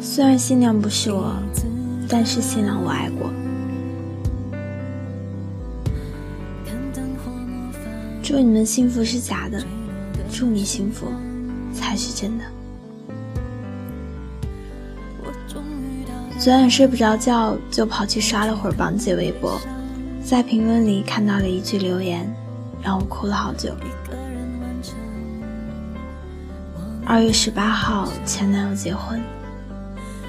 虽然新娘不是我，但是新郎我爱过。祝你们幸福是假的，祝你幸福才是真的。昨晚睡不着觉，就跑去刷了会儿榜姐微博，在评论里看到了一句留言，让我哭了好久。二月十八号，前男友结婚，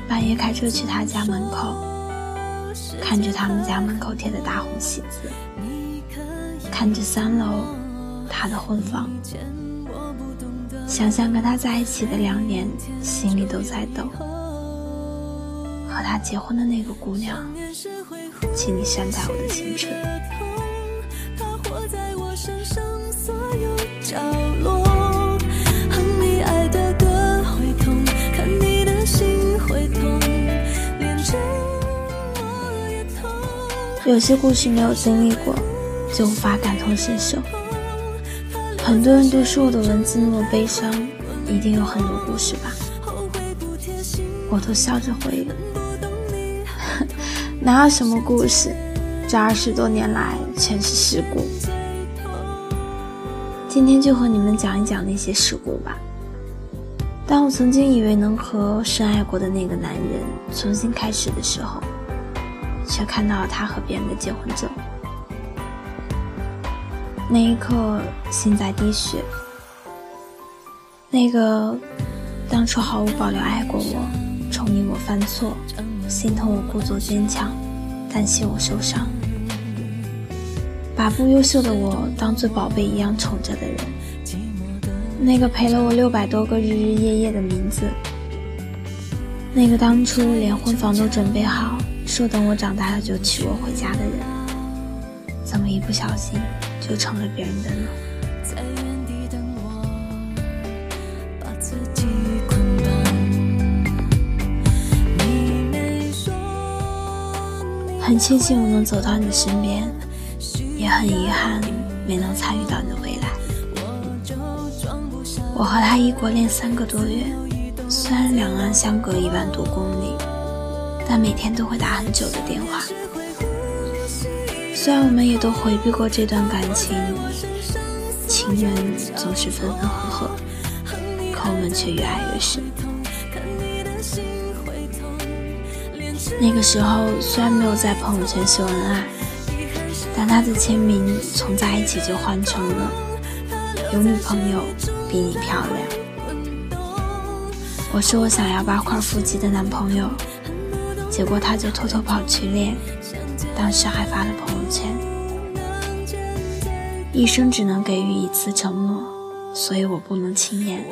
半夜开车去他家门口，看着他们家门口贴的大红喜字，看着三楼他的婚房，想想跟他在一起的两年，心里都在抖。和他结婚的那个姑娘，请你善待我的青春。他活在我身上所有角落有些故事没有经历过，就无法感同身受。很多人都说我的文字那么悲伤，一定有很多故事吧？我都笑着回应。哪有什么故事？这二十多年来全是事故。今天就和你们讲一讲那些事故吧。当我曾经以为能和深爱过的那个男人重新开始的时候，却看到了他和别人的结婚证。那一刻，心在滴血。那个当初毫无保留爱过我、宠溺我犯错。心疼我故作坚强，担心我受伤，把不优秀的我当做宝贝一样宠着的人，那个陪了我六百多个日日夜夜的名字，那个当初连婚房都准备好，说等我长大了就娶我回家的人，怎么一不小心就成了别人的呢？很庆幸我能走到你身边，也很遗憾没能参与到你的未来。我和他异国恋三个多月，虽然两岸相隔一万多公里，但每天都会打很久的电话。虽然我们也都回避过这段感情，情人总是分分合合，可我们却越爱越深。那个时候虽然没有在朋友圈秀恩爱，但他的签名从在一起就换成了“有女朋友比你漂亮”。我说我想要八块腹肌的男朋友，结果他就偷偷跑去练，当时还发了朋友圈。一生只能给予一次承诺，所以我不能轻言，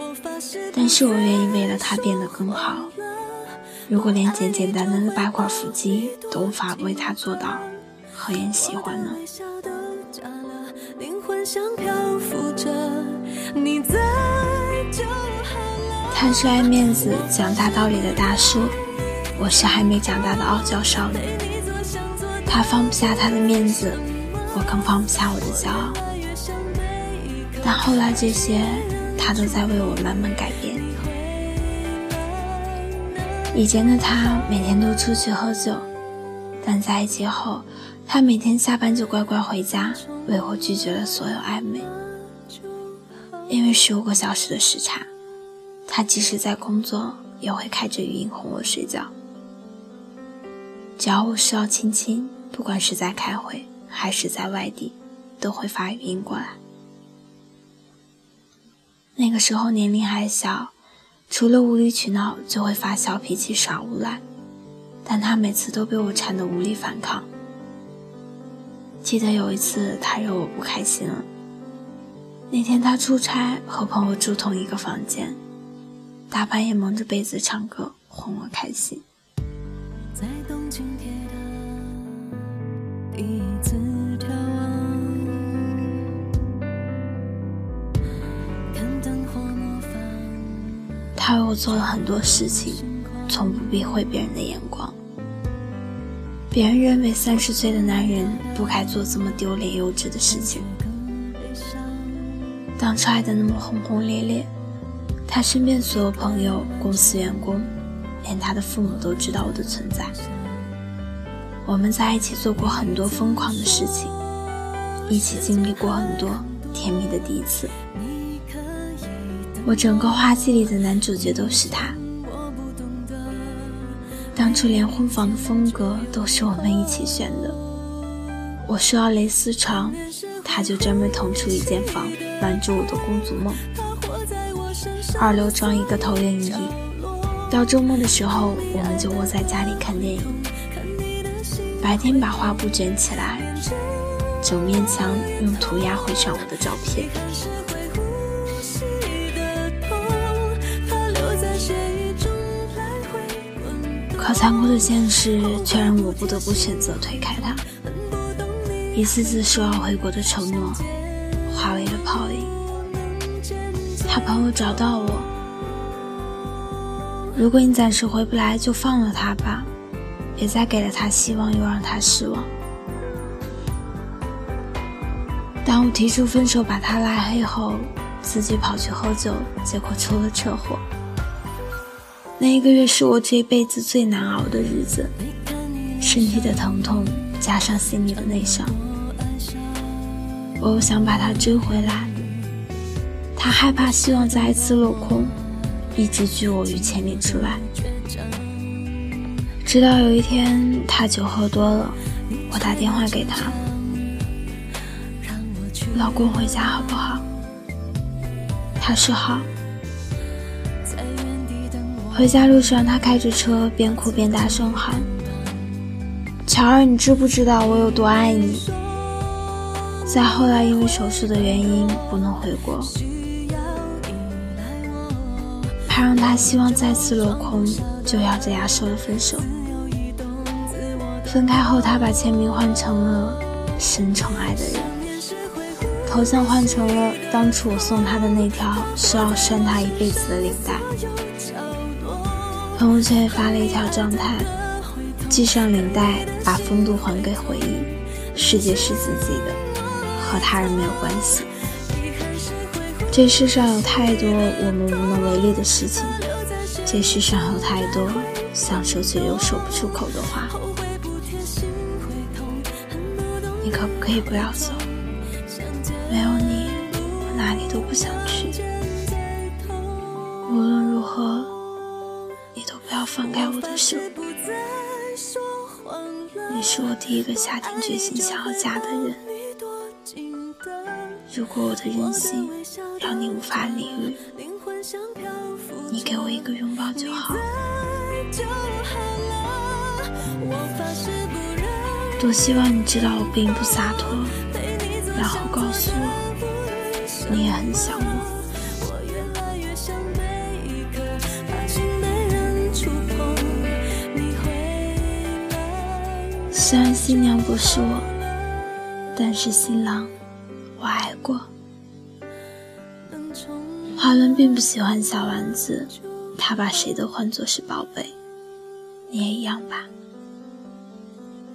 但是我愿意为了他变得更好。如果连简简单单的八块腹肌都无法为他做到，何言喜欢呢？他是爱面子、讲大道理的大叔，我是还没长大的傲娇少女。他放不下他的面子，我更放不下我的骄傲。但后来这些，他都在为我慢慢改变。以前的他每天都出去喝酒，但在一起后，他每天下班就乖乖回家，为我拒绝了所有暧昧。因为十五个小时的时差，他即使在工作，也会开着语音哄我睡觉。只要我需要亲亲，不管是在开会还是在外地，都会发语音过来。那个时候年龄还小。除了无理取闹，就会发小脾气耍无赖，但他每次都被我缠得无力反抗。记得有一次，他惹我不开心了。那天他出差，和朋友住同一个房间，大半夜蒙着被子唱歌哄我开心。他为我做了很多事情，从不避讳别人的眼光。别人认为三十岁的男人不该做这么丢脸幼稚的事情。当初爱的那么轰轰烈烈，他身边所有朋友、公司员工，连他的父母都知道我的存在。我们在一起做过很多疯狂的事情，一起经历过很多甜蜜的第一次。我整个画集里的男主角都是他。当初连婚房的风格都是我们一起选的。我说要蕾丝床，他就专门腾出一间房满足我的公主梦。二楼装一个投影仪，到周末的时候，我们就窝在家里看电影。白天把画布卷起来，整面墙用涂鸦绘上我的照片。残酷的现实却让我不得不选择推开他。一次次说要回国的承诺，化为了泡影。他朋友找到我，如果你暂时回不来，就放了他吧，别再给了他希望，又让他失望。当我提出分手，把他拉黑后，自己跑去喝酒，结果出了车祸。那一个月是我这辈子最难熬的日子，身体的疼痛加上心里的内伤。我又想把他追回来，他害怕希望再一次落空，一直拒我于千里之外。直到有一天他酒喝多了，我打电话给他：“老公回家好不好？”他说好。回家路上，他开着车，边哭边大声喊：“乔儿，你知不知道我有多爱你？”再后来，因为手术的原因不能回国，怕让他希望再次落空，就咬着牙说了分手。分开后，他把签名换成了“深宠爱的人”，头像换成了当初我送他的那条说要拴他一辈子的领带。朋友圈发了一条状态：系上领带，把风度还给回忆。世界是自己的，和他人没有关系。这世上有太多我们无能为力的事情，这世上有太多想说却又说不出口的话。你可不可以不要走？没有你，我哪里都不想去。是我第一个下定决心想要嫁的人。如果我的任性让你无法理喻，你给我一个拥抱就好。多希望你知道我并不洒脱，然后告诉我你也很想我。虽然新娘不是我，但是新郎我爱过。华伦并不喜欢小丸子，他把谁都换作是宝贝，你也一样吧？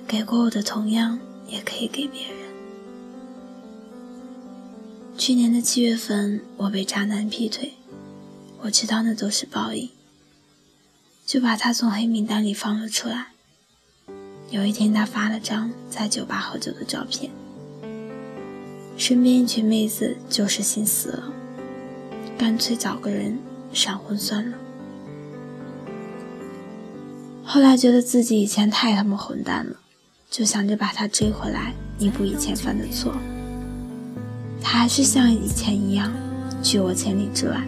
给过我的同样也可以给别人。去年的七月份，我被渣男劈腿，我知道那都是报应，就把他从黑名单里放了出来。有一天，他发了张在酒吧喝酒的照片，身边一群妹子就是心死了，干脆找个人闪婚算了。后来觉得自己以前太他妈混蛋了，就想着把他追回来，弥补以前犯的错。他还是像以前一样拒我千里之外，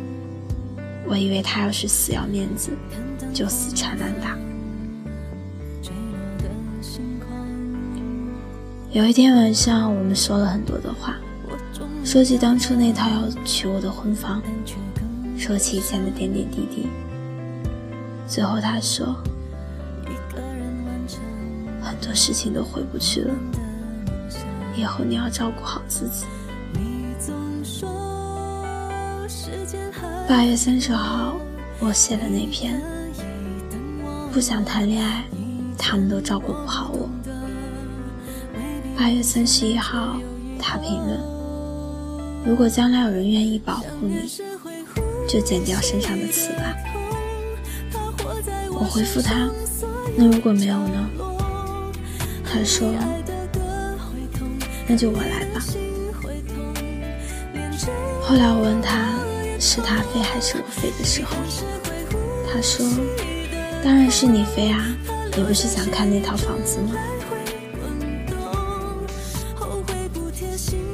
我以为他要是死要面子，就死缠烂打。有一天晚上，我们说了很多的话，说起当初那套要娶我的婚房，说起以前的点点滴滴。最后他说，很多事情都回不去了，以后你要照顾好自己。八月三十号，我写的那篇，不想谈恋爱，他们都照顾不好。八月三十一号，他评论：“如果将来有人愿意保护你，就剪掉身上的刺吧。我回复他：“那如果没有呢？”他说：“那就我来吧。”后来我问他是他飞还是我飞的时候，他说：“当然是你飞啊，你不是想看那套房子吗？”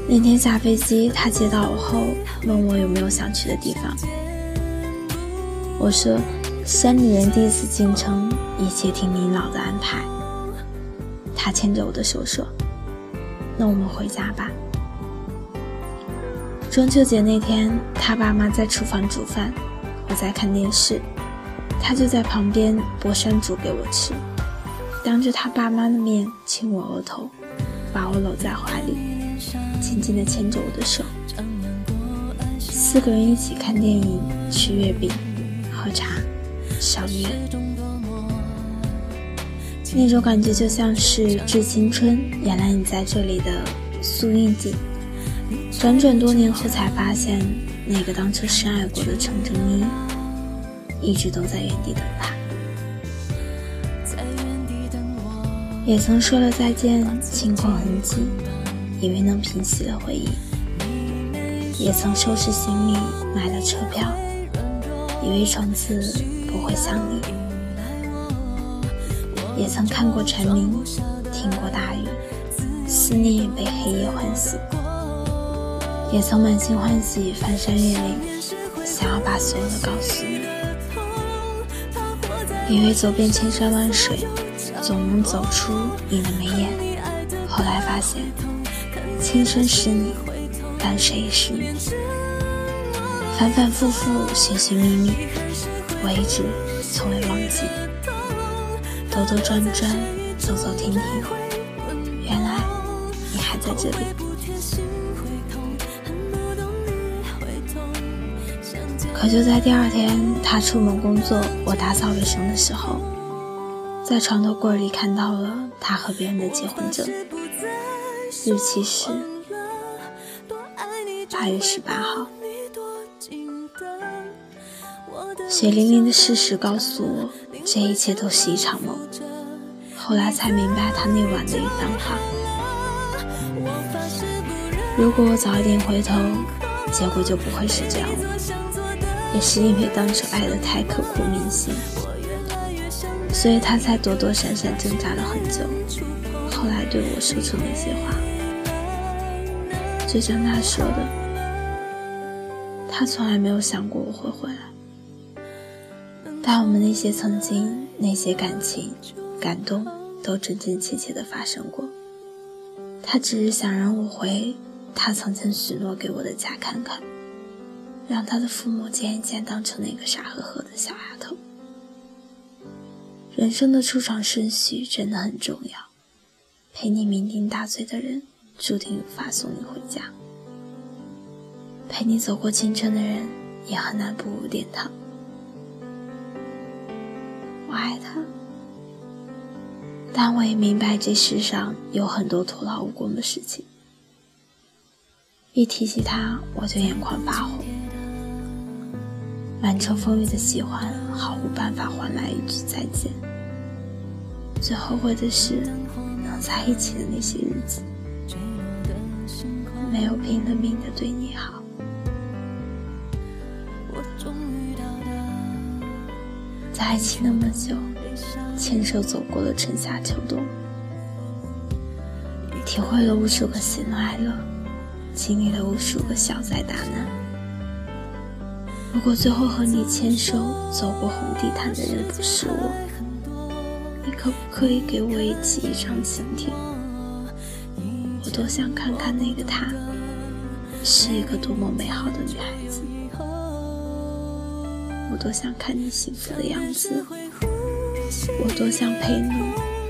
那天下飞机，他接到我后问我有没有想去的地方。我说：“山里人第一次进城，一切听您老的安排。”他牵着我的手说：“那我们回家吧。”中秋节那天，他爸妈在厨房煮饭，我在看电视，他就在旁边剥山竹给我吃，当着他爸妈的面亲我额头，把我搂在怀里。紧紧地牵着我的手，四个人一起看电影、吃月饼、喝茶、赏月，那种感觉就像是《致青春》原来你在这里的苏韵锦，辗转多年后才发现，那个当初深爱过的程正一，一直都在原地等他。也曾说了再见，轻狂痕迹。以为能平息了回忆，也曾收拾行李买了车票，以为从此不会想你。也曾看过蝉鸣，听过大雨，思念被黑夜唤醒。也曾满心欢喜翻山越岭，想要把所有的告诉你。以为走遍千山万水，总能走出你的眉眼，后来发现。青春是你，但谁也是你。反反复复，寻寻觅觅，我一直从未忘记。兜兜转转，走走停停，原来你还在这里。可就在第二天，他出门工作，我打扫卫生的时候，在床头柜里看到了他和别人的结婚证。日期是八月十八号。血淋淋的事实告诉我，这一切都是一场梦。后来才明白他那晚的一番话。如果我早一点回头，结果就不会是这样了。也是因为当初爱的太刻骨铭心，所以他才躲躲闪闪挣扎了很久，后来对我说出那些话。就像他说的，他从来没有想过我会回来，但我们那些曾经、那些感情、感动，都真真切切的发生过。他只是想让我回他曾经许诺给我的家看看，让他的父母见一见当初那个傻呵呵的小丫头。人生的出场顺序真的很重要，陪你酩酊大醉的人。注定无法送你回家，陪你走过青春的人也很难步入殿堂。我爱他，但我也明白这世上有很多徒劳无功的事情。一提起他，我就眼眶发红。满城风雨的喜欢，毫无办法换来一句再见。最后悔的是，能在一起的那些日子。没有拼了命的对你好，在一起那么久，牵手走过了春夏秋冬，体会了无数个喜怒哀乐，经历了无数个小灾大难。如果最后和你牵手走过红地毯的人不是我，你可不可以给我一起一场晴天？我多想看看那个她，是一个多么美好的女孩子。我多想看你幸福的样子，我多想陪你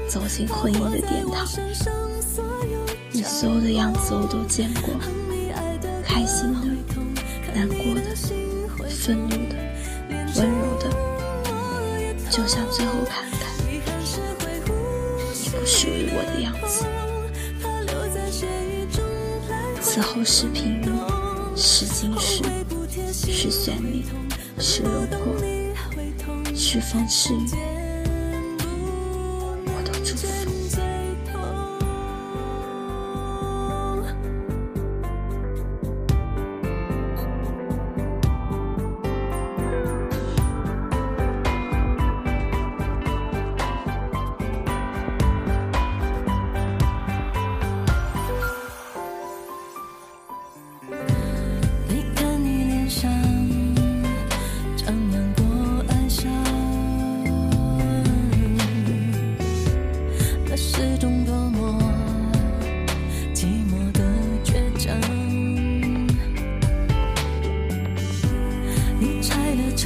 走进婚姻的殿堂。你所有的样子我都见过，开心的、难过的、愤怒的、温柔的，就想最后看看你不属于我的样子。此后是平庸，是惊世，是绚丽，是落魄，是风是雨。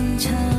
我